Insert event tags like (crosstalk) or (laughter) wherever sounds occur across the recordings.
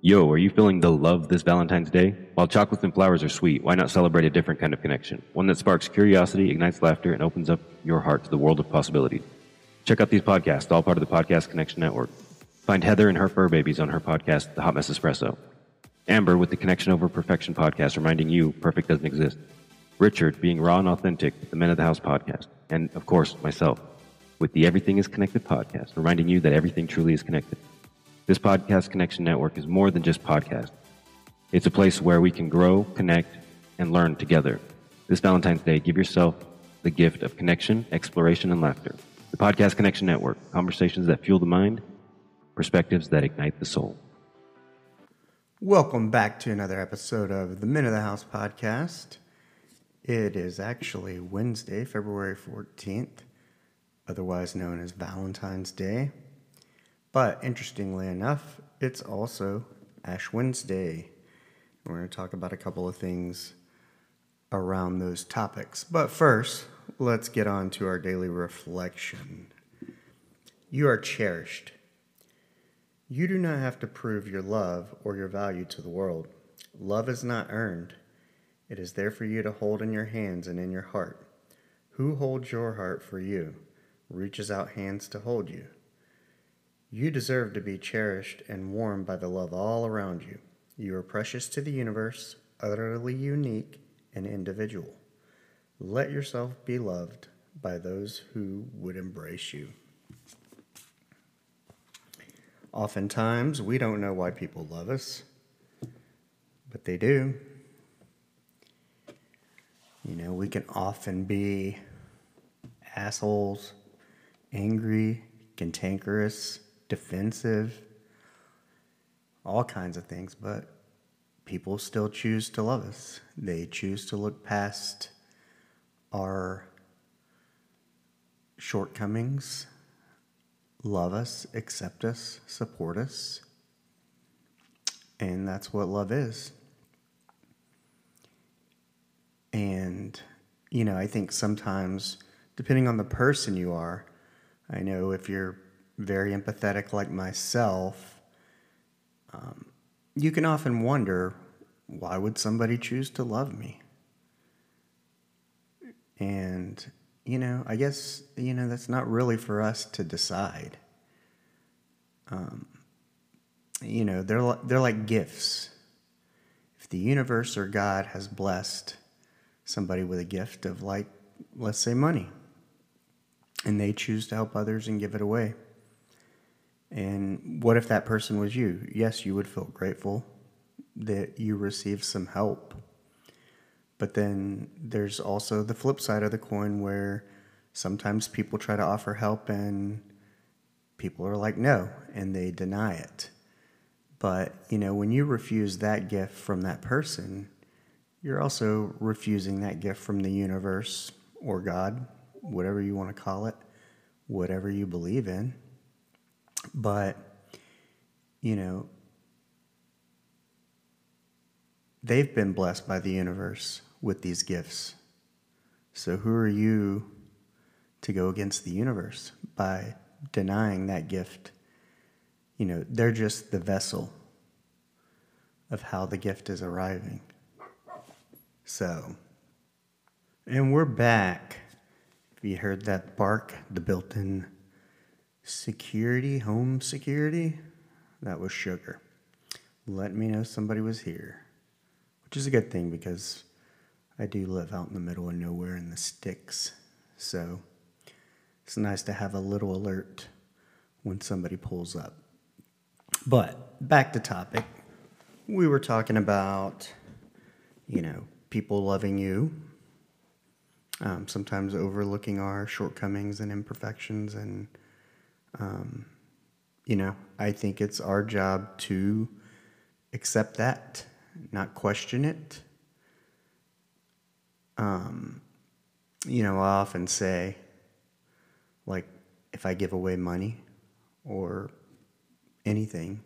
Yo, are you feeling the love this Valentine's Day? While chocolates and flowers are sweet, why not celebrate a different kind of connection? One that sparks curiosity, ignites laughter, and opens up your heart to the world of possibilities. Check out these podcasts, all part of the Podcast Connection Network. Find Heather and her fur babies on her podcast, The Hot Mess Espresso. Amber with the Connection Over Perfection podcast, reminding you perfect doesn't exist. Richard being raw and authentic the Men of the House podcast. And of course, myself with the Everything is Connected podcast, reminding you that everything truly is connected. This Podcast Connection Network is more than just podcast. It's a place where we can grow, connect, and learn together. This Valentine's Day, give yourself the gift of connection, exploration, and laughter. The Podcast Connection Network, conversations that fuel the mind, perspectives that ignite the soul. Welcome back to another episode of the Men of the House podcast. It is actually Wednesday, February 14th, otherwise known as Valentine's Day. But interestingly enough, it's also Ash Wednesday. We're going to talk about a couple of things around those topics. But first, let's get on to our daily reflection. You are cherished. You do not have to prove your love or your value to the world. Love is not earned, it is there for you to hold in your hands and in your heart. Who holds your heart for you? Reaches out hands to hold you. You deserve to be cherished and warmed by the love all around you. You are precious to the universe, utterly unique and individual. Let yourself be loved by those who would embrace you. Oftentimes, we don't know why people love us, but they do. You know, we can often be assholes, angry, cantankerous, defensive, all kinds of things, but people still choose to love us. They choose to look past our shortcomings, love us, accept us, support us. And that's what love is. And, you know, I think sometimes, depending on the person you are, I know if you're very empathetic like myself, um, you can often wonder why would somebody choose to love me? And, you know, I guess, you know, that's not really for us to decide. Um, you know, they're, they're like gifts. If the universe or God has blessed somebody with a gift of, like, let's say, money, and they choose to help others and give it away. And what if that person was you? Yes, you would feel grateful that you received some help. But then there's also the flip side of the coin where sometimes people try to offer help and people are like, no, and they deny it. But, you know, when you refuse that gift from that person, you're also refusing that gift from the universe or God, whatever you want to call it, whatever you believe in. But, you know, they've been blessed by the universe with these gifts. So, who are you to go against the universe by denying that gift? You know, they're just the vessel of how the gift is arriving. So, and we're back. If you heard that bark, the built in security, home security, that was sugar. Let me know somebody was here, which is a good thing because I do live out in the middle of nowhere in the sticks. So it's nice to have a little alert when somebody pulls up. But back to topic. We were talking about, you know, people loving you, um, sometimes overlooking our shortcomings and imperfections. And, um, you know, I think it's our job to accept that, not question it. Um, you know, I often say, like, if I give away money or anything,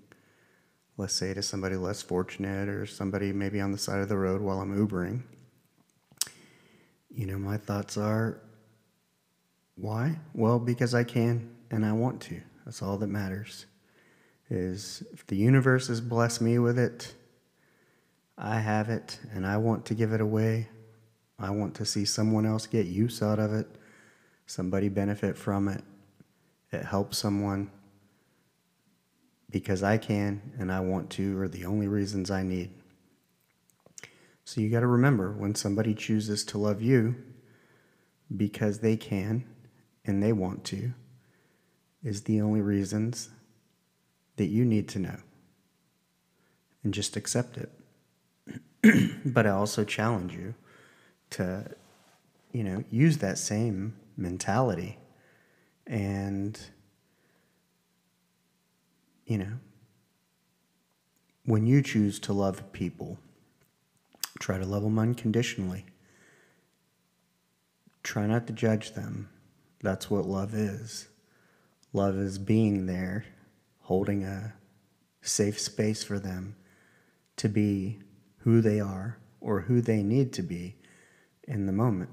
let's say to somebody less fortunate or somebody maybe on the side of the road while I'm Ubering, you know, my thoughts are why? Well, because I can and I want to. That's all that matters. is if the universe has blessed me with it, I have it and I want to give it away. I want to see someone else get use out of it, somebody benefit from it. It helps someone because I can and I want to are the only reasons I need. So you got to remember when somebody chooses to love you because they can and they want to is the only reasons that you need to know. And just accept it. (clears throat) but I also challenge you to, you know, use that same mentality and, you know, when you choose to love people, try to love them unconditionally. Try not to judge them. That's what love is. Love is being there, holding a safe space for them to be who they are or who they need to be in the moment.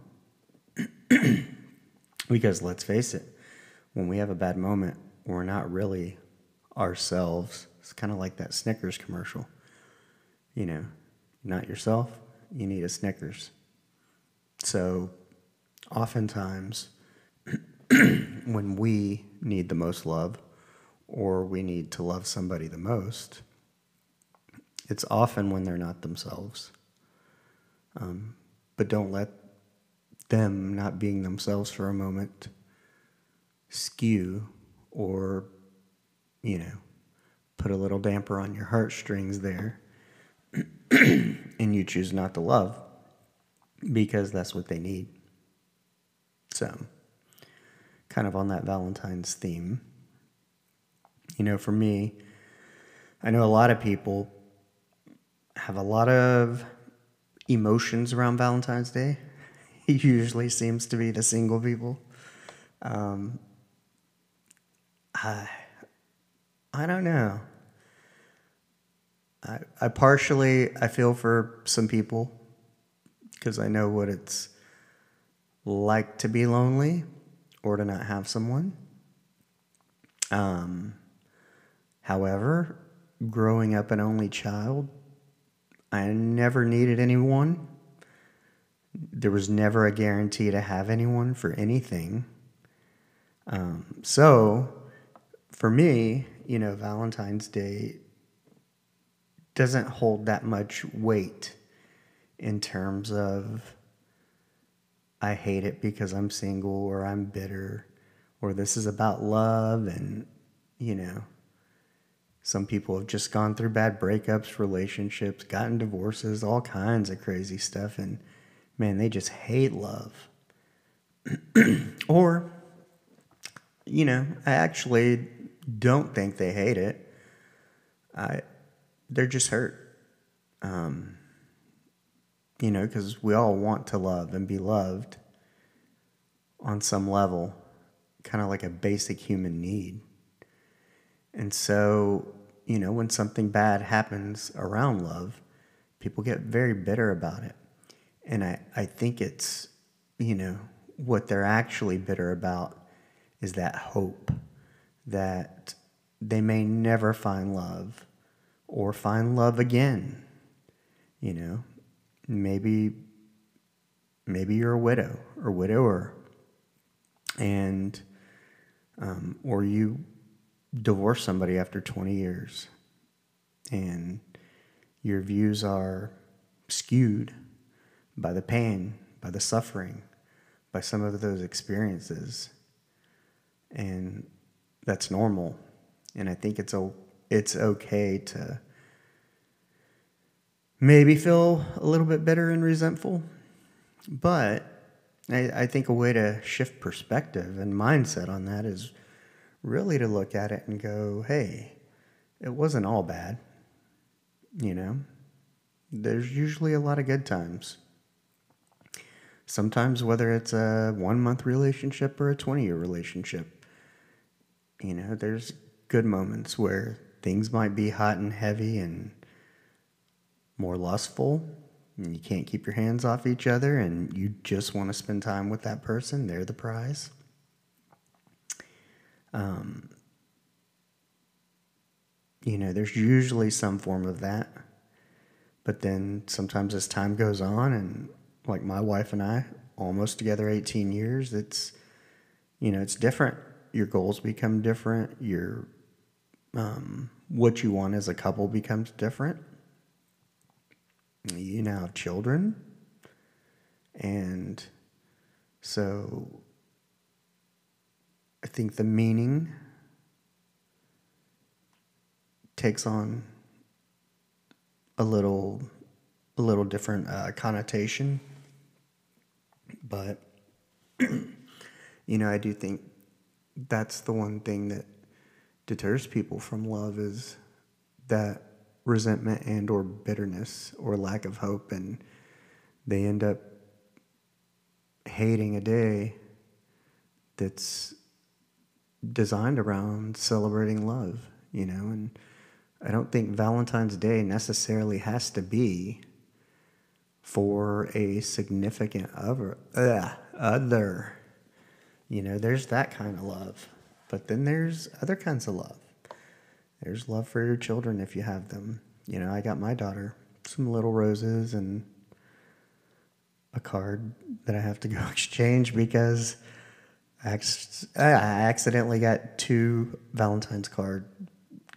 (clears throat) because let's face it, when we have a bad moment, we're not really ourselves. It's kind of like that Snickers commercial. You know, not yourself, you need a Snickers. So, oftentimes, (clears throat) when we need the most love or we need to love somebody the most, it's often when they're not themselves. Um, but don't let them not being themselves for a moment skew or, you know, put a little damper on your heartstrings there (clears throat) and you choose not to love because that's what they need. So, kind of on that Valentine's theme, you know, for me, I know a lot of people have a lot of emotions around Valentine's Day. (laughs) It usually seems to be the single people. Um, I, I don't know. I, I partially I feel for some people because I know what it's like to be lonely or to not have someone. Um, however, growing up an only child, I never needed anyone. There was never a guarantee to have anyone for anything. Um, so, for me, you know, Valentine's Day doesn't hold that much weight in terms of I hate it because I'm single or I'm bitter or this is about love and, you know, some people have just gone through bad breakups, relationships, gotten divorces, all kinds of crazy stuff. And man, they just hate love. (clears throat) or, you know, I actually don't think they hate it. I, they're just hurt. Um, you know, because we all want to love and be loved on some level, kind of like a basic human need. And so, you know, when something bad happens around love, people get very bitter about it. And I, I think it's, you know, what they're actually bitter about is that hope that they may never find love or find love again. You know, maybe maybe you're a widow or widower and um, or you divorce somebody after 20 years and your views are skewed by the pain, by the suffering, by some of those experiences. And that's normal. And I think it's, it's okay to maybe feel a little bit bitter and resentful. But I, I think a way to shift perspective and mindset on that is really to look at it and go, hey, it wasn't all bad. You know, there's usually a lot of good times. Sometimes, whether it's a one month relationship or a 20 year relationship, you know, there's good moments where things might be hot and heavy and more lustful, and you can't keep your hands off each other, and you just want to spend time with that person. They're the prize. Um, you know, there's usually some form of that. But then sometimes as time goes on, and like my wife and I, almost together 18 years, it's, you know, it's different. Your goals become different. Your, um, what you want as a couple becomes different. You now have children. And so I think the meaning takes on a little a little different uh, connotation but (clears throat) you know i do think that's the one thing that deters people from love is that resentment and or bitterness or lack of hope and they end up hating a day that's designed around celebrating love you know and I don't think Valentine's Day necessarily has to be for a significant other. Uh, other. You know, there's that kind of love. But then there's other kinds of love. There's love for your children if you have them. You know, I got my daughter some little roses and a card that I have to (laughs) go exchange because I accidentally got two Valentine's card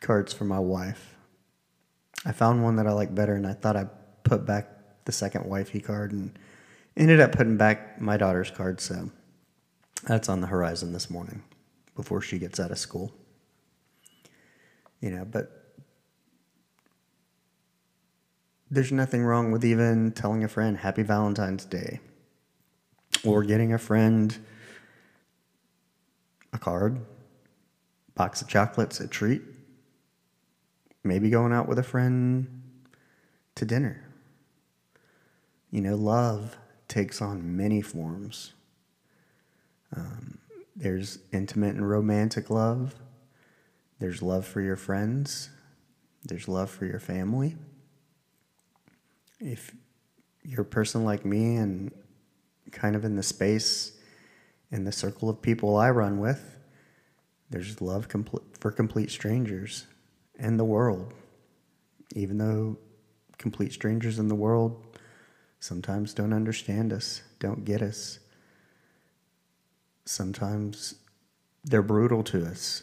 cards for my wife. I found one that I like better, and I thought I put back the second wifey card, and ended up putting back my daughter's card. So that's on the horizon this morning before she gets out of school. You know, but there's nothing wrong with even telling a friend Happy Valentine's Day or getting a friend a card, box of chocolates, a treat maybe going out with a friend to dinner. You know, love takes on many forms. Um, there's intimate and romantic love. There's love for your friends. There's love for your family. If you're a person like me and kind of in the space, in the circle of people I run with, there's love for complete strangers and the world. Even though complete strangers in the world sometimes don't understand us, don't get us. Sometimes they're brutal to us.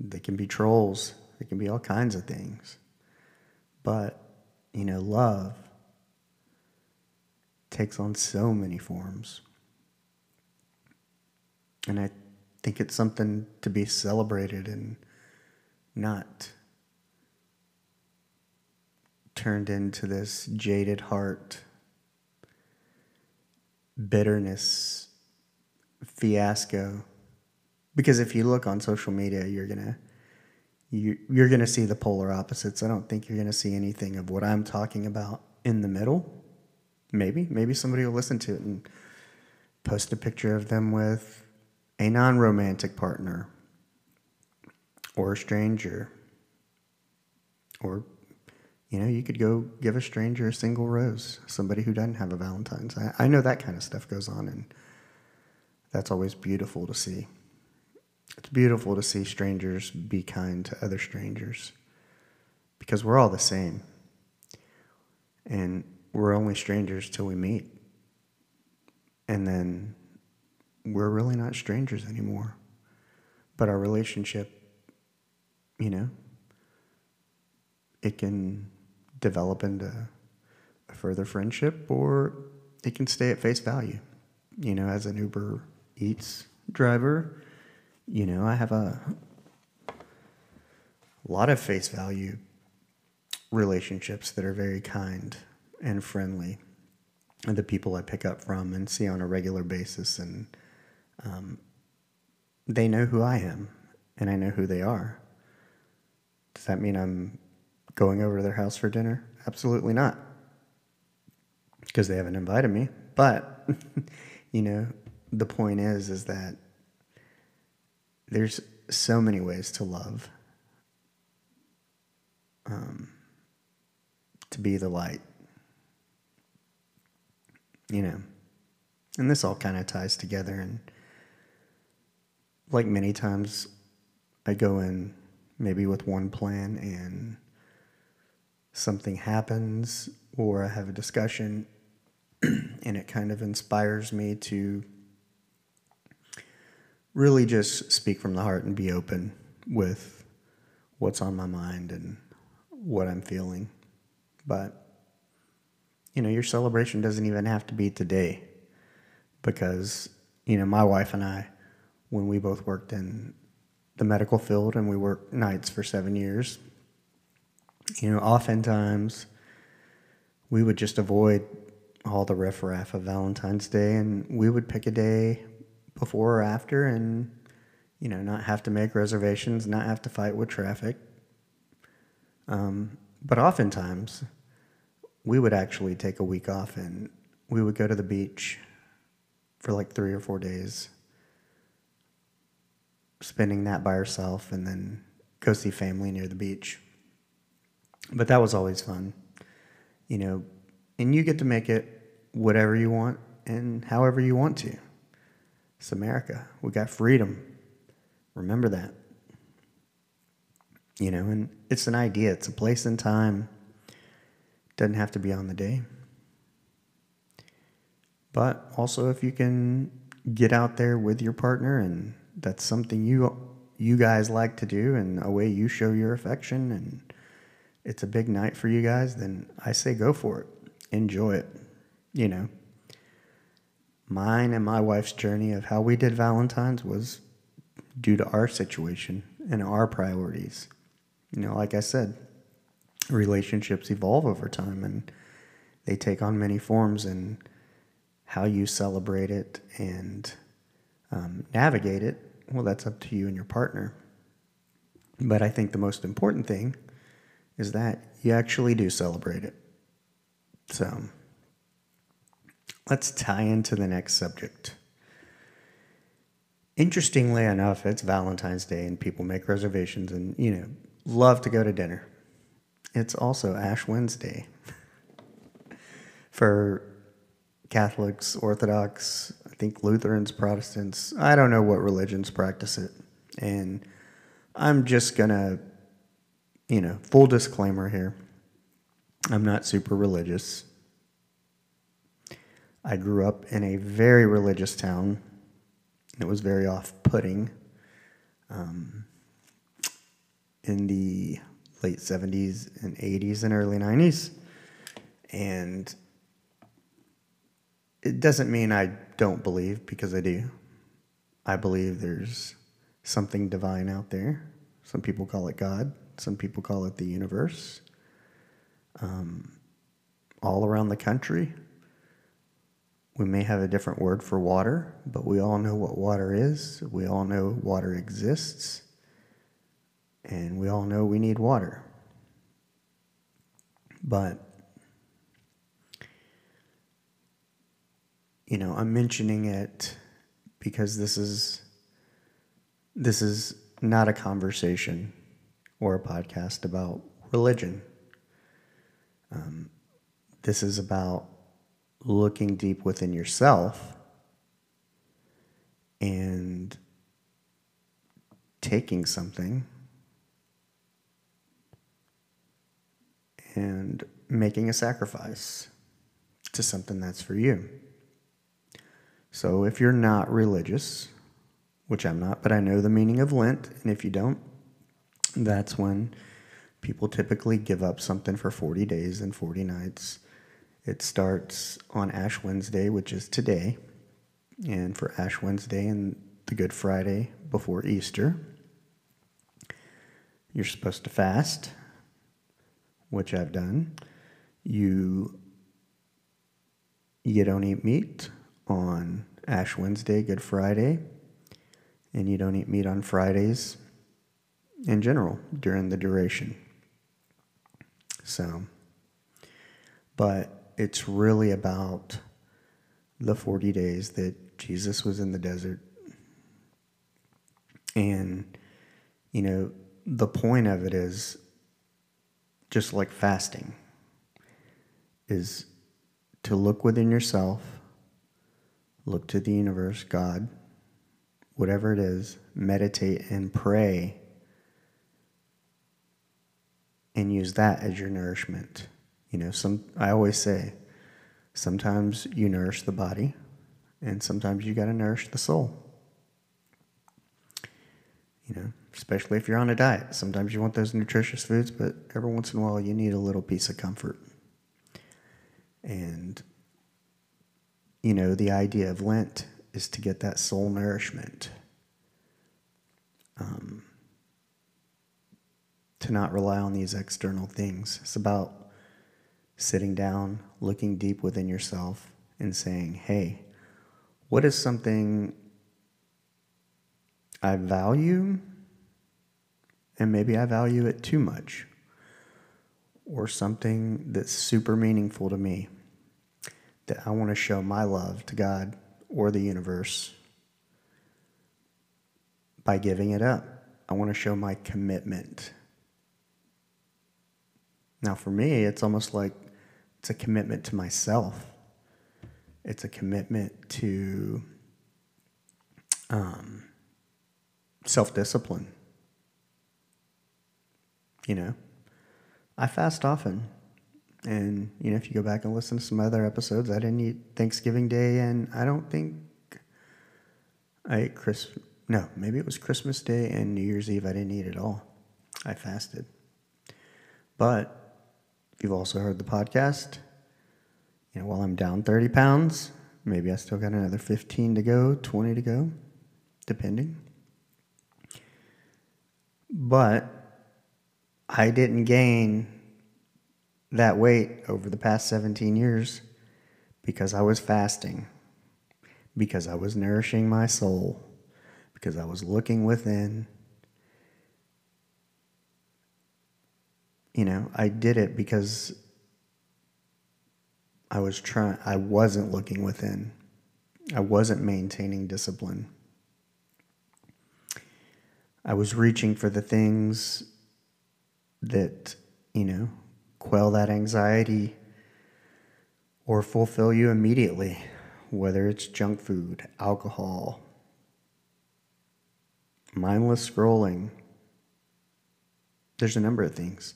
They can be trolls, they can be all kinds of things. But, you know, love takes on so many forms. And I think it's something to be celebrated and not turned into this jaded heart, bitterness, fiasco. Because if you look on social media, you're gonna you, you're gonna see the polar opposites. I don't think you're gonna see anything of what I'm talking about in the middle. Maybe, maybe somebody will listen to it and post a picture of them with a non-romantic partner or a stranger or you know, you could go give a stranger a single rose, somebody who doesn't have a Valentine's. I, I know that kind of stuff goes on, and that's always beautiful to see. It's beautiful to see strangers be kind to other strangers because we're all the same. And we're only strangers till we meet. And then we're really not strangers anymore. But our relationship, you know, it can develop into a further friendship or it can stay at face value. You know, as an Uber Eats driver, you know, I have a lot of face value relationships that are very kind and friendly. And the people I pick up from and see on a regular basis, and um, they know who I am, and I know who they are. Does that mean I'm going over to their house for dinner? Absolutely not. Because they haven't invited me. But, (laughs) you know, the point is, is that there's so many ways to love. Um, to be the light. You know, and this all kind of ties together. And like many times, I go in maybe with one plan and something happens or I have a discussion (clears throat) and it kind of inspires me to really just speak from the heart and be open with what's on my mind and what I'm feeling. But, you know, your celebration doesn't even have to be today because, you know, my wife and I, when we both worked in the medical field and we worked nights for seven years, you know, oftentimes we would just avoid all the riffraff of Valentine's Day and we would pick a day before or after and, you know, not have to make reservations, not have to fight with traffic. Um, but oftentimes we would actually take a week off and we would go to the beach for like three or four days, spending that by herself and then go see family near the beach. But that was always fun, you know, and you get to make it whatever you want and however you want to. It's America. We got freedom. Remember that. You know, and it's an idea, it's a place and time. Doesn't have to be on the day. But also if you can get out there with your partner and that's something you you guys like to do and a way you show your affection and it's a big night for you guys, then I say go for it. Enjoy it. You know. Mine and my wife's journey of how we did Valentine's was due to our situation and our priorities. You know, like I said, relationships evolve over time and they take on many forms, and how you celebrate it and um, navigate it, well, that's up to you and your partner. But I think the most important thing is that you actually do celebrate it. So let's tie into the next subject. Interestingly enough, it's Valentine's Day and people make reservations and, you know, love to go to dinner. It's also Ash Wednesday. (laughs) For Catholics, Orthodox, I think Lutherans, Protestants, I don't know what religions practice it. And I'm just going to you know, full disclaimer here I'm not super religious. I grew up in a very religious town. It was very off putting. Um, in the late 70s and 80s and early 90s. And it doesn't mean I don't believe, because I do. I believe there's something divine out there. Some people call it God. Some people call it the universe. Um, all around the country, we may have a different word for water, but we all know what water is. We all know water exists. And we all know we need water. But, you know, I'm mentioning it because this is this is not a conversation or a podcast about religion. Um, this is about looking deep within yourself and taking something and making a sacrifice to something that's for you. So if you're not religious, which I'm not, but I know the meaning of Lent, and if you don't, that's when people typically give up something for 40 days and 40 nights. It starts on Ash Wednesday, which is today, and for Ash Wednesday and the Good Friday before Easter, you're supposed to fast, which I've done. You you don't eat meat on Ash Wednesday, Good Friday, and you don't eat meat on Fridays in general during the duration. So, but it's really about the 40 days that Jesus was in the desert. And, you know, the point of it is just like fasting, is to look within yourself, look to the universe, God, whatever it is, meditate and pray and use that as your nourishment. You know, some I always say sometimes you nourish the body and sometimes you got to nourish the soul. You know, especially if you're on a diet. Sometimes you want those nutritious foods, but every once in a while you need a little piece of comfort. And you know, the idea of Lent is to get that soul nourishment. Um, to not rely on these external things. It's about sitting down, looking deep within yourself, and saying, hey, what is something I value, and maybe I value it too much, or something that's super meaningful to me that I want to show my love to God or the universe by giving it up. I want to show my commitment now, for me, it's almost like it's a commitment to myself. It's a commitment to um, self discipline. You know, I fast often. And, you know, if you go back and listen to some other episodes, I didn't eat Thanksgiving Day, and I don't think I ate Christmas. No, maybe it was Christmas Day and New Year's Eve. I didn't eat at all. I fasted. But You've also heard the podcast. You know, while I'm down 30 pounds, maybe I still got another 15 to go, 20 to go, depending. But I didn't gain that weight over the past 17 years because I was fasting, because I was nourishing my soul, because I was looking within you know, I did it because I was trying, I wasn't looking within. I wasn't maintaining discipline. I was reaching for the things that, you know, quell that anxiety or fulfill you immediately, whether it's junk food, alcohol, mindless scrolling. There's a number of things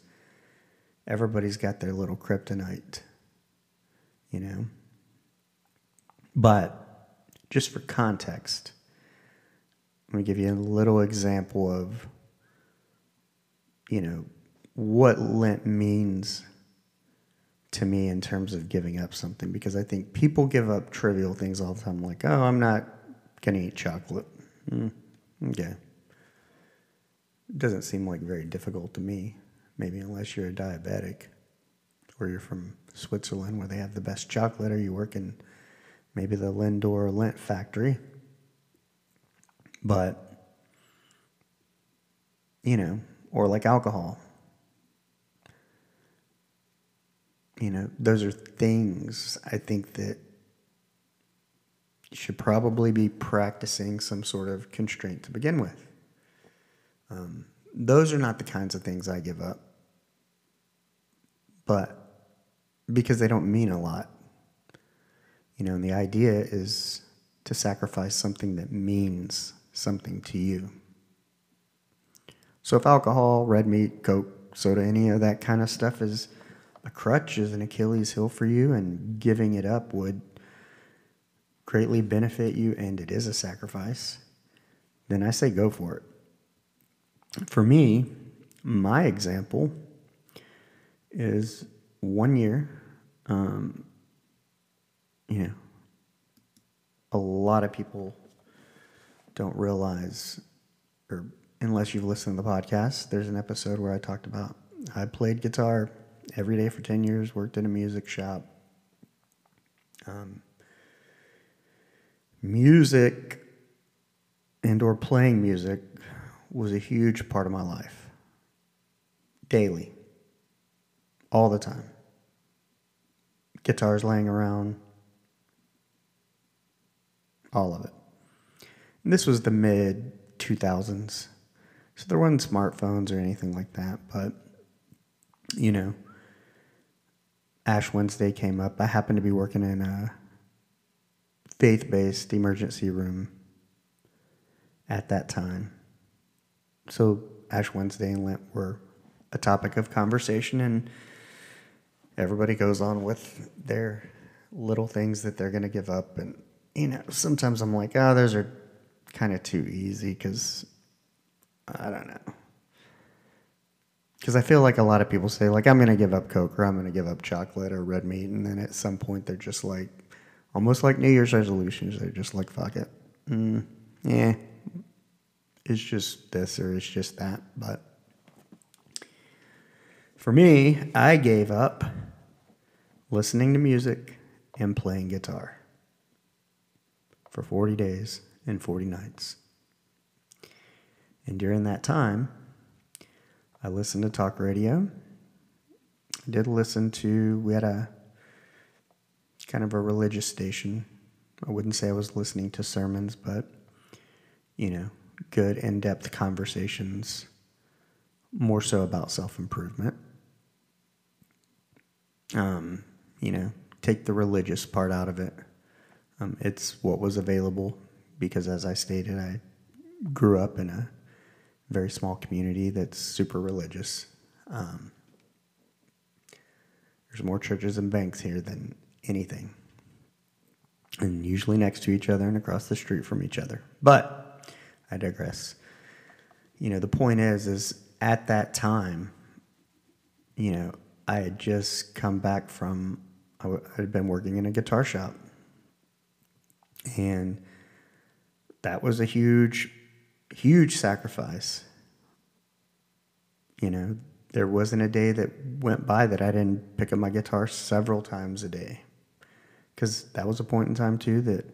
everybody's got their little kryptonite, you know? But just for context, let me give you a little example of, you know, what Lent means to me in terms of giving up something because I think people give up trivial things all the time, like, oh, I'm not going to eat chocolate. Mm, okay. It doesn't seem like very difficult to me. Maybe unless you're a diabetic or you're from Switzerland where they have the best chocolate or you work in maybe the Lindor Lindt factory. But, you know, or like alcohol. You know, those are things I think that you should probably be practicing some sort of constraint to begin with. Um, those are not the kinds of things I give up. But because they don't mean a lot. You know, and the idea is to sacrifice something that means something to you. So if alcohol, red meat, Coke, soda, any of that kind of stuff is a crutch, is an Achilles heel for you, and giving it up would greatly benefit you and it is a sacrifice, then I say go for it. For me, my example is one year. Um, you know, a lot of people don't realize, or unless you've listened to the podcast, there's an episode where I talked about I played guitar every day for 10 years, worked in a music shop. Um, music and or playing music was a huge part of my life daily all the time. Guitars laying around, all of it. And this was the mid 2000s. So there weren't smartphones or anything like that, but you know, Ash Wednesday came up. I happened to be working in a faith based emergency room at that time. So Ash Wednesday and Lent were a topic of conversation and everybody goes on with their little things that they're going to give up and you know sometimes i'm like oh those are kind of too easy because i don't know. Because i feel like a lot of people say like i'm going to give up coke or i'm going to give up chocolate or red meat and then at some point they're just like almost like new year's resolutions they're just like fuck it. Mm, yeah. It's just this or it's just that but for me i gave up listening to music and playing guitar for 40 days and 40 nights. And during that time, I listened to talk radio. I did listen to, we had a kind of a religious station. I wouldn't say I was listening to sermons, but, you know, good in depth conversations, more so about self improvement. Um, you know, take the religious part out of it. Um, it's what was available because, as I stated, I grew up in a very small community that's super religious. Um, there's more churches and banks here than anything, and usually next to each other and across the street from each other. But I digress. You know, the point is, is at that time, you know, I had just come back from I had been working in a guitar shop. And that was a huge, huge sacrifice. You know, there wasn't a day that went by that I didn't pick up my guitar several times a day. Because that was a point in time, too, that,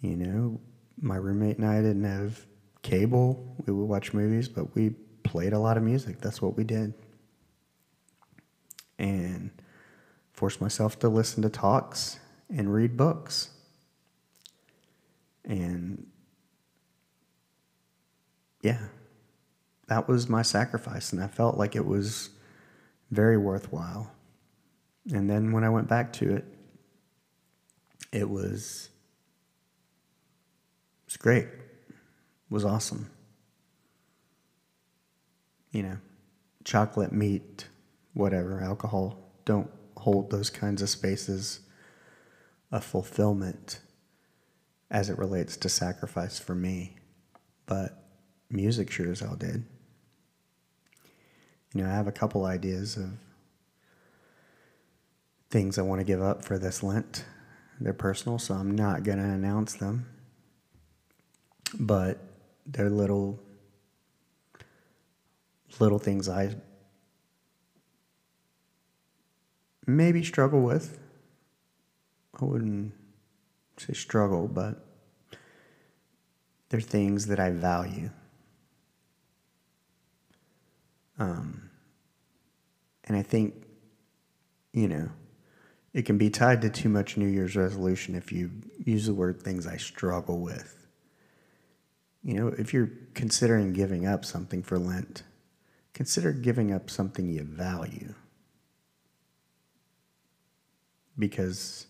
you know, my roommate and I didn't have cable. We would watch movies, but we played a lot of music. That's what we did. And force myself to listen to talks and read books. And yeah, that was my sacrifice, and I felt like it was very worthwhile. And then when I went back to it, it was it was great. It was awesome. You know, chocolate, meat, whatever, alcohol, don't hold those kinds of spaces of fulfillment as it relates to sacrifice for me. But music sure as hell did. You know, I have a couple ideas of things I want to give up for this Lent. They're personal, so I'm not going to announce them. But they're little little things I maybe struggle with. I wouldn't say struggle, but they're things that I value. Um, and I think, you know, it can be tied to too much New Year's resolution if you use the word things I struggle with. You know, if you're considering giving up something for Lent, consider giving up something you value because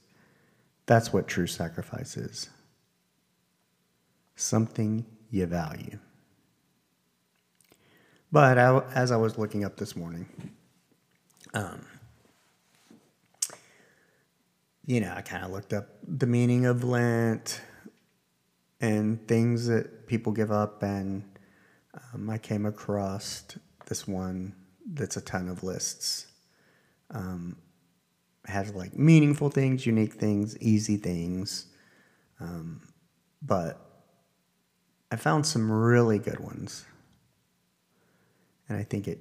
that's what true sacrifice is something you value. But I, as I was looking up this morning, um, you know, I kind of looked up the meaning of Lent and things that people give up, and um, I came across this one that's a ton of lists. Um, has like meaningful things, unique things, easy things. Um, but I found some really good ones. And I think it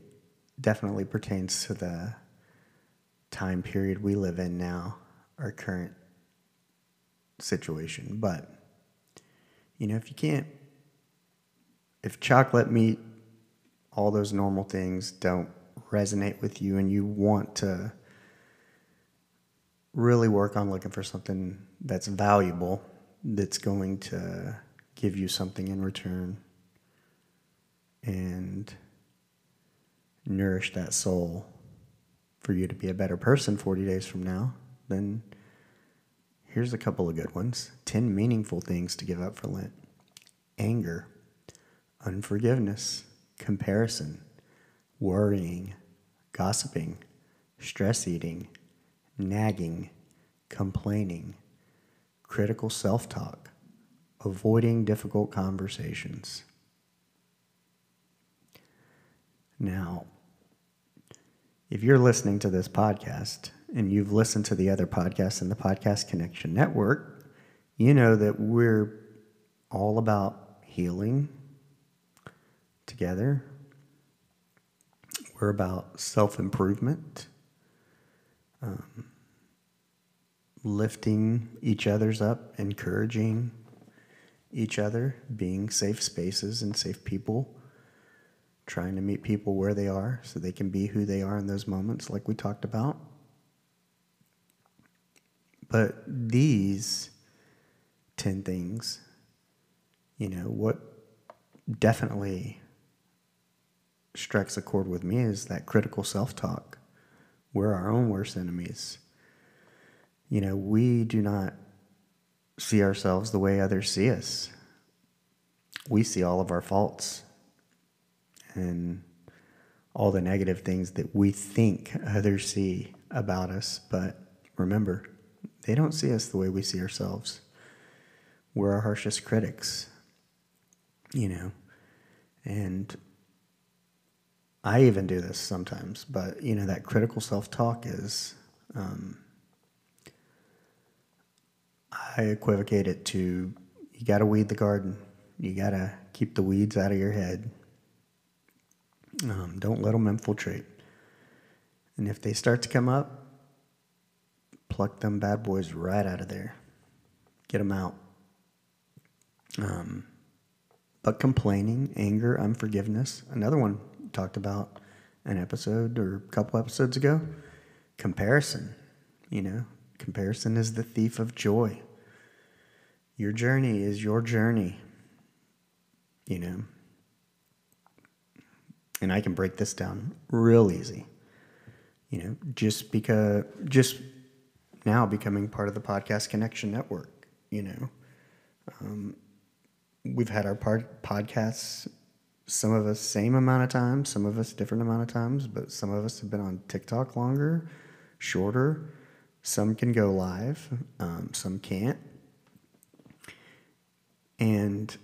definitely pertains to the time period we live in now, our current situation. But, you know, if you can't, if chocolate, meat, all those normal things don't resonate with you and you want to really work on looking for something that's valuable, that's going to give you something in return and nourish that soul for you to be a better person 40 days from now, then here's a couple of good ones. 10 meaningful things to give up for Lent. Anger, unforgiveness, comparison, worrying, gossiping, stress eating, nagging, complaining, critical self talk, avoiding difficult conversations. Now, if you're listening to this podcast and you've listened to the other podcasts in the Podcast Connection Network, you know that we're all about healing together. We're about self improvement, um, lifting each other's up, encouraging each other, being safe spaces and safe people, trying to meet people where they are so they can be who they are in those moments, like we talked about. But these 10 things, you know, what definitely strikes a chord with me is that critical self talk. We're our own worst enemies. You know, we do not see ourselves the way others see us. We see all of our faults and all the negative things that we think others see about us. But remember, they don't see us the way we see ourselves. We're our harshest critics, you know. And I even do this sometimes, but you know, that critical self talk is, um, I equivocate it to you got to weed the garden. You got to keep the weeds out of your head. Um, don't let them infiltrate. And if they start to come up, pluck them bad boys right out of there. Get them out. Um, but complaining, anger, unforgiveness, another one talked about an episode or a couple episodes ago. Comparison, you know, comparison is the thief of joy. Your journey is your journey, you know. And I can break this down real easy. You know, just because, just now becoming part of the Podcast Connection Network, you know. Um, we've had our part, podcasts some of us same amount of times, some of us different amount of times, but some of us have been on TikTok longer, shorter. Some can go live, um, some can't. And,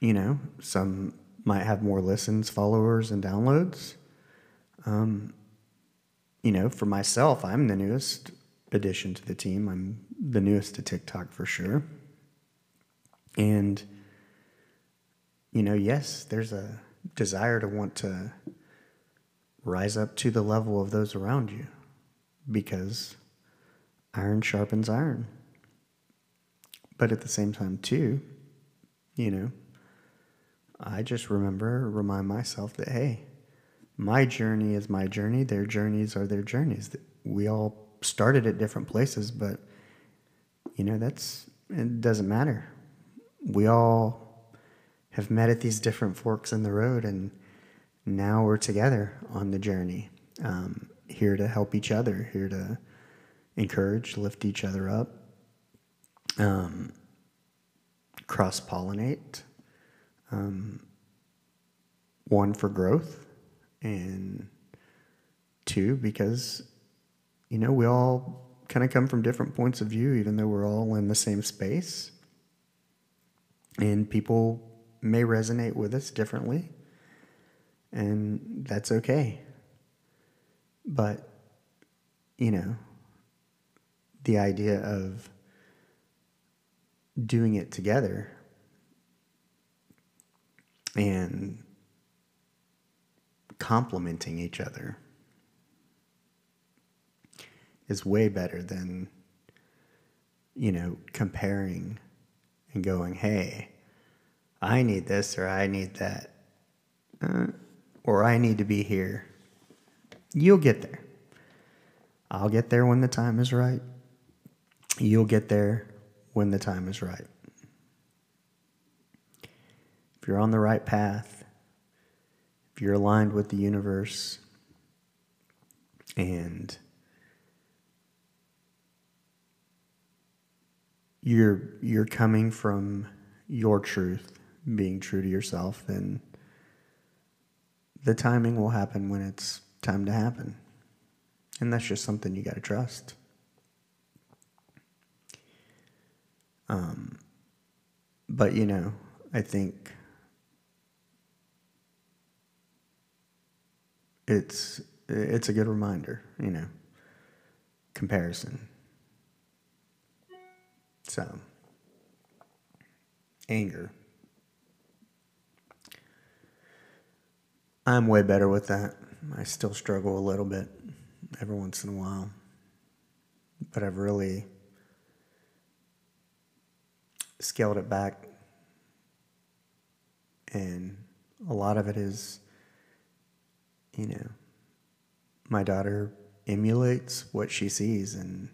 you know, some might have more listens, followers, and downloads. Um, you know, for myself, I'm the newest addition to the team. I'm the newest to TikTok for sure. And, you know, yes, there's a desire to want to rise up to the level of those around you because iron sharpens iron. But at the same time, too, you know, I just remember, remind myself that, hey, my journey is my journey, their journeys are their journeys. We all started at different places, but, you know, that's, it doesn't matter. We all have met at these different forks in the road, and now we're together on the journey, um, here to help each other, here to encourage, lift each other up, um, cross pollinate. Um, one for growth, and two because you know we all kind of come from different points of view, even though we're all in the same space, and people may resonate with us differently, and that's okay. But, you know, the idea of doing it together and complementing each other is way better than, you know, comparing and going, hey, I need this or I need that. Uh, or I need to be here. You'll get there. I'll get there when the time is right. You'll get there when the time is right. If you're on the right path, if you're aligned with the universe, and you're you're coming from your truth being true to yourself, then the timing will happen when it's time to happen. And that's just something you got to trust. Um, but, you know, I think it's it's a good reminder, you know, comparison. So, anger. I'm way better with that. I still struggle a little bit every once in a while. But I've really scaled it back. And a lot of it is, you know, my daughter emulates what she sees. And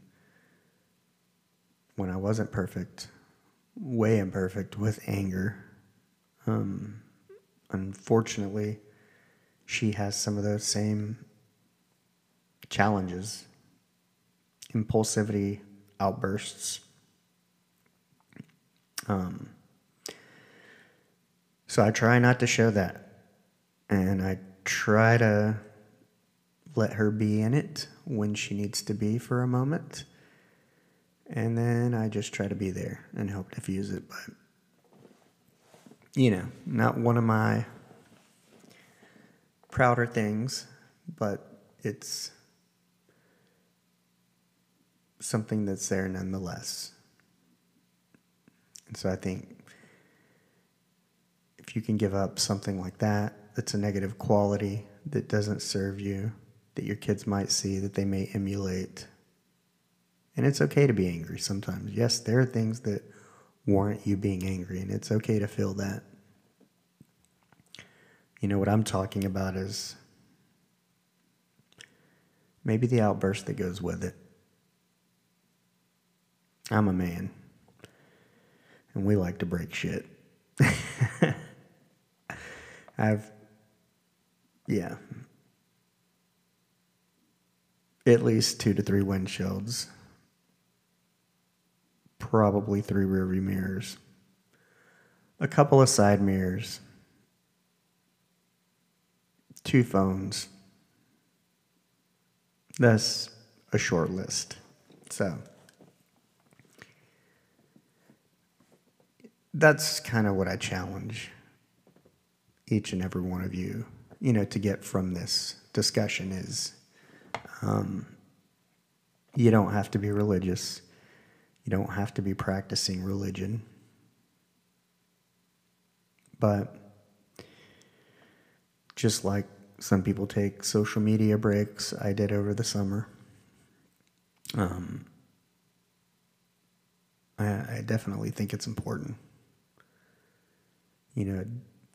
when I wasn't perfect, way imperfect with anger, um, unfortunately, she has some of those same challenges impulsivity outbursts. Um, so i try not to show that and i try to let her be in it when she needs to be for a moment and then i just try to be there and help diffuse it but you know not one of my prouder things, but it's something that's there nonetheless. And so I think if you can give up something like that, that's a negative quality that doesn't serve you, that your kids might see, that they may emulate. And it's okay to be angry sometimes. Yes, there are things that warrant you being angry, and it's okay to feel that. You know, what I'm talking about is maybe the outburst that goes with it. I'm a man, and we like to break shit. (laughs) I've, yeah, at least two to three windshields, probably three rearview mirrors, a couple of side mirrors two phones. That's a short list. So that's kind of what I challenge each and every one of you, you know, to get from this discussion is um, you don't have to be religious. You don't have to be practicing religion. But just like some people take social media breaks, I did over the summer. Um, I, I definitely think it's important. You know, it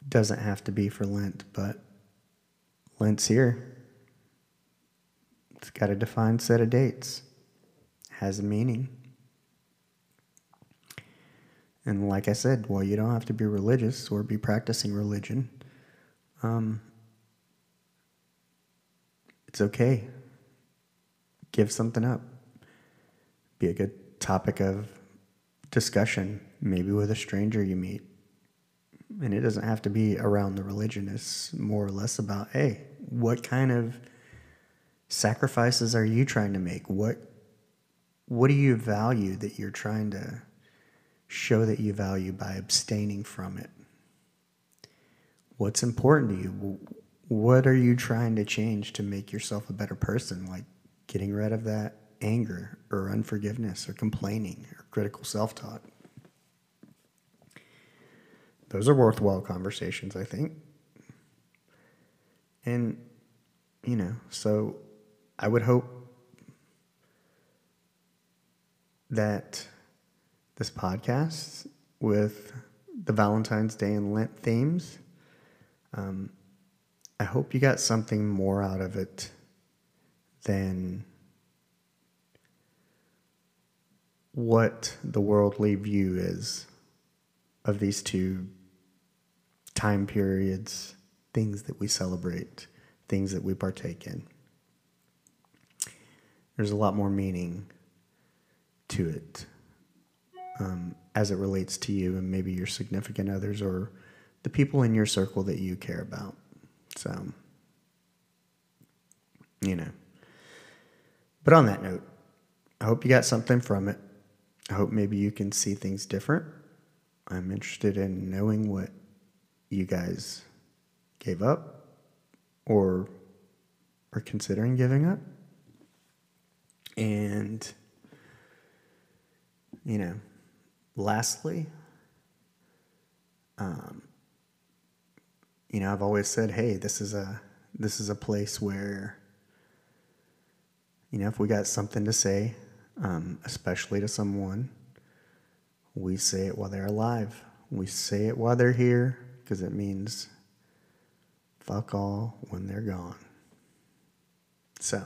doesn't have to be for Lent, but Lent's here. It's got a defined set of dates, it has a meaning. And like I said, well, you don't have to be religious or be practicing religion. Um, it's okay. Give something up. Be a good topic of discussion, maybe with a stranger you meet. And it doesn't have to be around the religion. It's more or less about, hey, what kind of sacrifices are you trying to make? What what do you value that you're trying to show that you value by abstaining from it? What's important to you? What are you trying to change to make yourself a better person? Like getting rid of that anger or unforgiveness or complaining or critical self talk. Those are worthwhile conversations, I think. And, you know, so I would hope that this podcast with the Valentine's Day and Lent themes um, I hope you got something more out of it than what the worldly view is of these two time periods, things that we celebrate, things that we partake in. There's a lot more meaning to it um, as it relates to you and maybe your significant others or the people in your circle that you care about. So you know. But on that note, I hope you got something from it. I hope maybe you can see things different. I'm interested in knowing what you guys gave up or are considering giving up. And, you know, lastly, um, you know, I've always said, hey, this is a this is a place where, you know, if we got something to say, um, especially to someone, we say it while they're alive. We say it while they're here because it means fuck all when they're gone. So,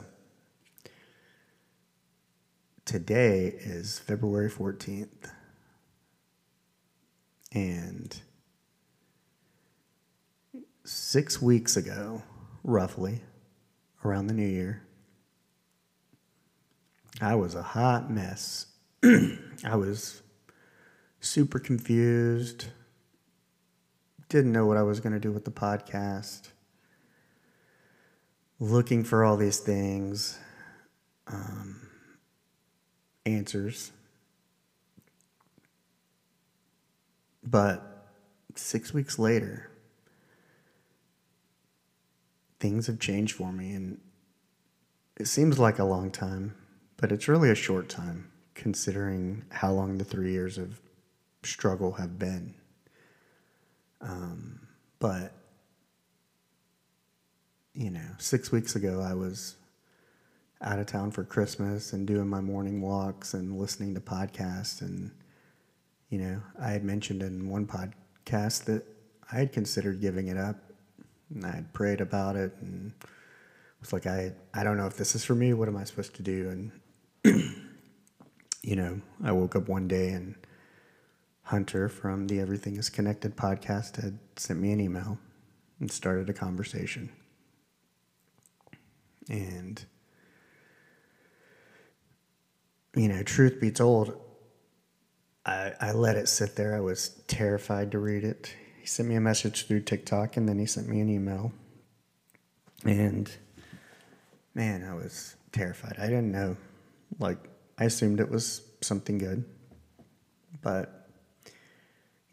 today is February 14th. And six weeks ago, roughly, around the new year, I was a hot mess. (clears throat) I was super confused, didn't know what I was going to do with the podcast, looking for all these things, um, answers. But six weeks later, things have changed for me, and it seems like a long time, but it's really a short time considering how long the three years of struggle have been. Um, but, you know, six weeks ago, I was out of town for Christmas and doing my morning walks and listening to podcasts. And, you know, I had mentioned in one podcast that I had considered giving it up and I prayed about it and was like, I, I don't know if this is for me. What am I supposed to do? And, (clears throat) you know, I woke up one day and Hunter from the Everything is Connected podcast had sent me an email and started a conversation. And, you know, truth be told, I, I let it sit there. I was terrified to read it. Sent me a message through TikTok and then he sent me an email. And man, I was terrified. I didn't know. Like, I assumed it was something good. But,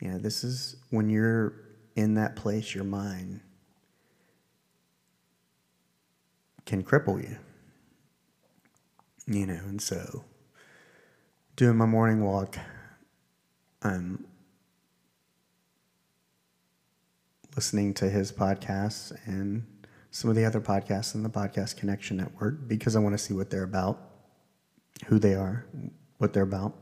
you know, this is when you're in that place, your mind can cripple you. You know, and so doing my morning walk, I'm listening to his podcasts and some of the other podcasts in the Podcast Connection Network because I want to see what they're about, who they are, what they're about.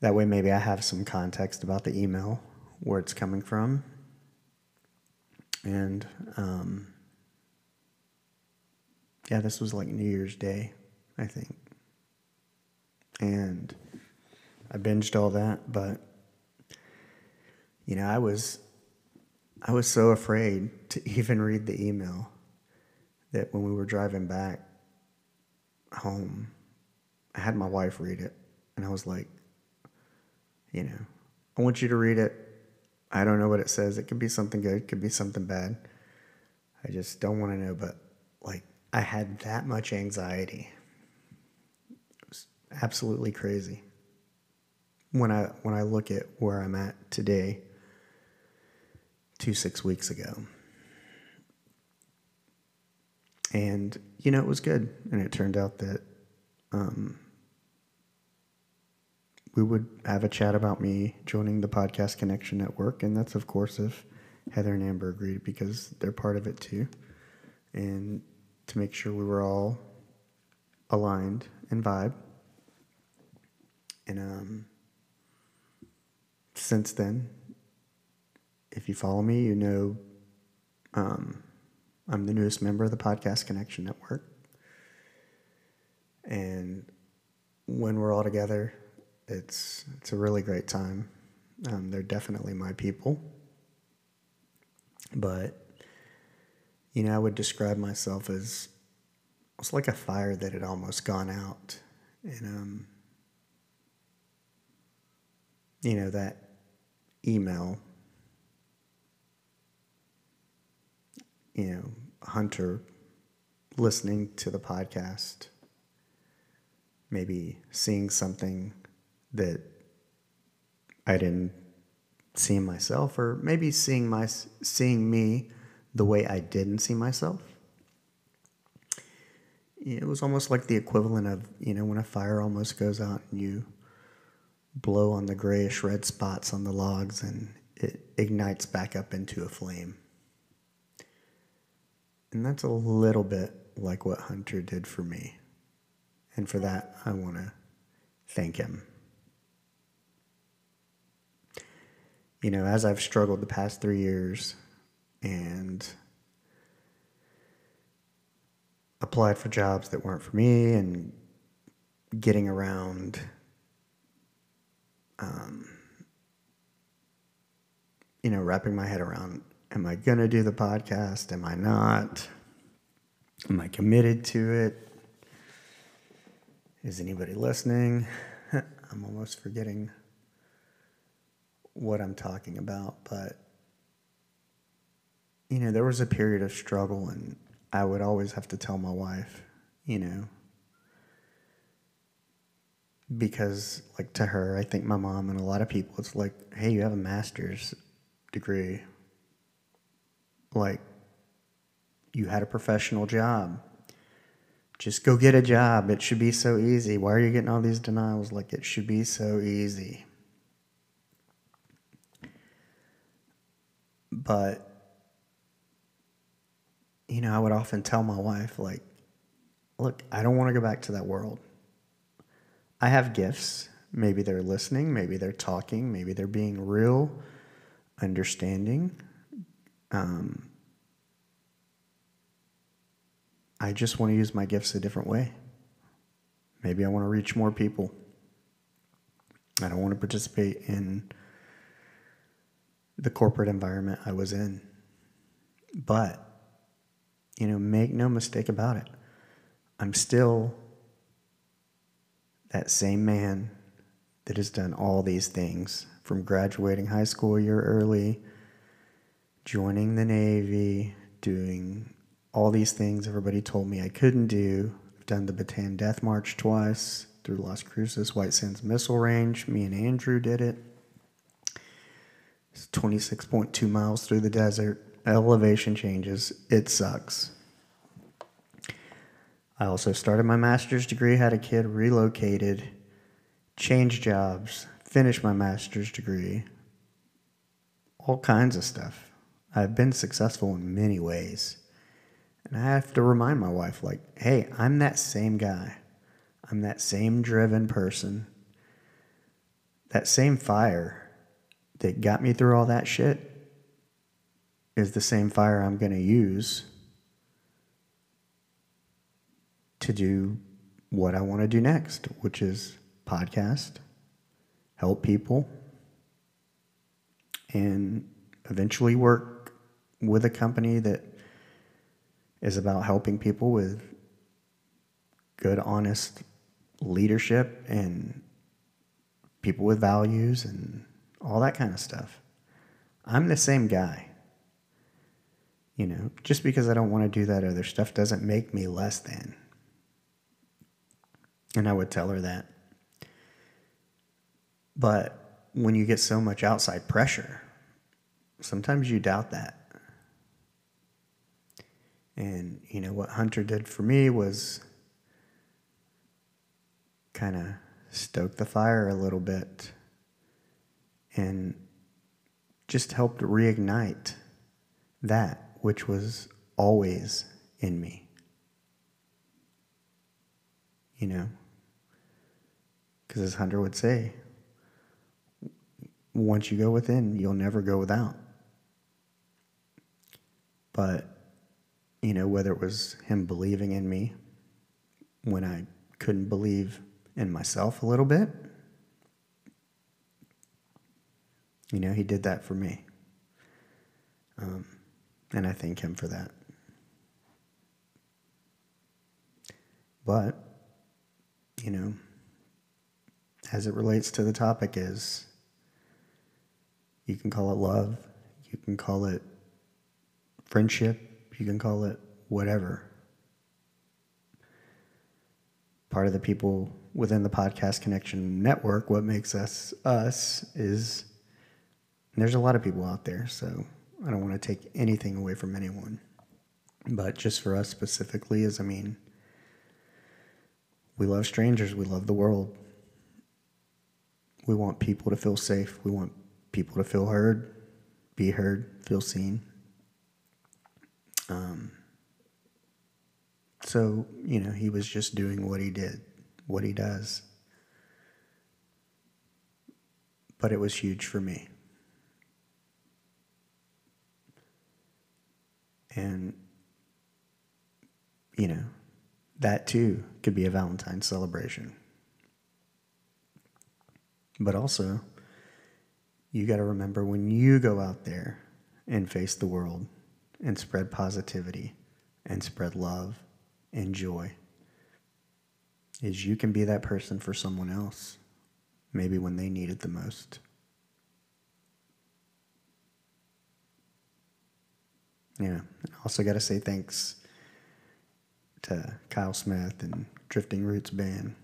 That way, maybe I have some context about the email, where it's coming from. And um, yeah, this was like New Year's Day, I think. And I binged all that, but you know, I was I was so afraid to (laughs) even read the email that when we were driving back home, I had my wife read it and I was like, you know, I want you to read it. I don't know what it says. It could be something good, it could be something bad. I just don't want to know, but like I had that much anxiety. It was absolutely crazy. When I when I look at where I'm at today, two six weeks ago, and you know it was good, and it turned out that um, we would have a chat about me joining the Podcast Connection Network, and that's of course if Heather and Amber agreed because they're part of it too, and to make sure we were all aligned and vibe. And um, since then, if you follow me, you know um, I'm the newest member of the Podcast Connection Network. And when we're all together, it's it's a really great time. Um, they're definitely my people. But you know, I would describe myself as it's like a fire that had almost gone out, and um, you know that email. You know, Hunter listening to the podcast, maybe seeing something that I didn't see myself, or maybe seeing my seeing me the way I didn't see myself. It was almost like the equivalent of you know when a fire almost goes out and you blow on the grayish red spots on the logs and it ignites back up into a flame. And that's a little bit like what Hunter did for me. And for that, I want to thank him. You know, as I've struggled the past three years and applied for jobs that weren't for me and getting around um, you know, wrapping my head around am I going to do the podcast? Am I not? Am I committed to it? Is anybody listening? (laughs) I'm almost forgetting what I'm talking about, but you know, there was a period of struggle, and I would always have to tell my wife, you know, because like to her, I think my mom and a lot of people, it's like, hey, you have a master's degree. Like, you had a professional job. Just go get a job. It should be so easy. Why are you getting all these denials? Like, it should be so easy. But, you know, I would often tell my wife, like, look, I don't want to go back to that world. I have gifts. Maybe they're listening, maybe they're talking, maybe they're being real, understanding. Um, I just want to use my gifts a different way. Maybe I want to reach more people. I don't want to participate in the corporate environment I was in. But, you know, make no mistake about it. I'm still that same man that has done all these things from graduating high school a year early, joining the Navy, doing all these things everybody told me I couldn't do. I've done the Bataan Death March twice through Las Cruces White Sands Missile Range. Me and Andrew did it. It's 26.2 miles through the desert. Elevation changes. It sucks. I also started my master's degree, had a kid, relocated, changed jobs, finished my master's degree, all kinds of stuff. I've been successful in many ways. And I have to remind my wife, like, hey, I'm that same guy. I'm that same driven person. That same fire that got me through all that shit is the same fire I'm going to use to do what I want to do next, which is podcast, help people, and eventually work with a company that is about helping people with good, honest leadership and people with values and all that kind of stuff. I'm the same guy. You know, just because I don't want to do that other stuff doesn't make me less than. And I would tell her that. But when you get so much outside pressure, sometimes you doubt that. And, you know, what Hunter did for me was kind of stoke the fire a little bit and just helped reignite that which was always in me. You know? Because as Hunter would say, once you go within, you'll never go without. But, you know, whether it was him believing in me when I couldn't believe in myself a little bit, you know, he did that for me. Um, and I thank him for that. But, you know, as it relates to the topic is you can call it love, you can call it friendship, you can call it whatever. part of the people within the podcast connection network. What makes us us is there's a lot of people out there, so I don't want to take anything away from anyone. But just for us specifically, is I mean, we love strangers, we love the world. We want people to feel safe. We want people to feel heard, be heard, feel seen. Um, so, you know, he was just doing what he did, what he does. But it was huge for me. And, you know, that too could be a Valentine's celebration. But also, you got to remember when you go out there and face the world and spread positivity and spread love and joy, is you can be that person for someone else, maybe when they need it the most. Yeah, also got to say thanks to Kyle Smith and Drifting Roots Band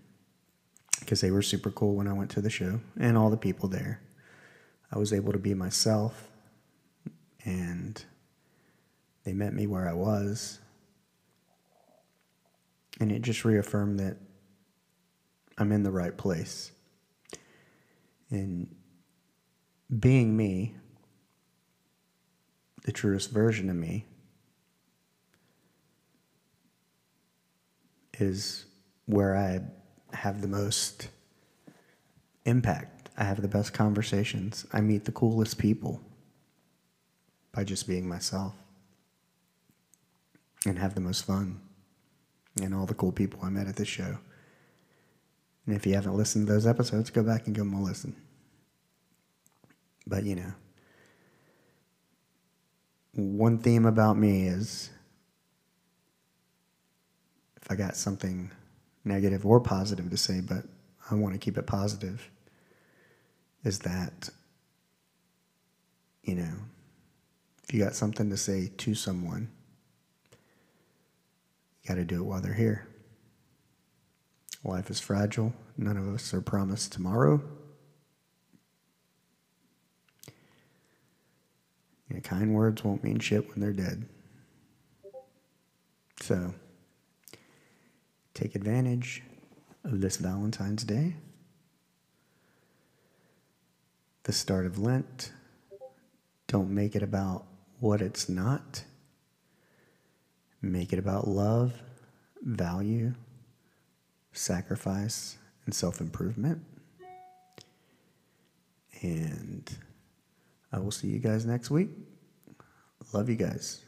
because they were super cool when I went to the show and all the people there. I was able to be myself and they met me where I was. And it just reaffirmed that I'm in the right place. And being me, the truest version of me, is where I have the most impact. I have the best conversations. I meet the coolest people by just being myself and have the most fun and all the cool people I met at this show. And if you haven't listened to those episodes, go back and give them a listen. But you know, one theme about me is if I got something negative or positive to say, but I want to keep it positive, is that, you know, if you got something to say to someone, got to do it while they're here. Life is fragile. None of us are promised tomorrow. Kind words won't mean shit when they're dead. So, take advantage of this Valentine's Day, the start of Lent. Don't make it about what it's not. Make it about love, value, sacrifice, and self improvement. And I will see you guys next week. Love you guys.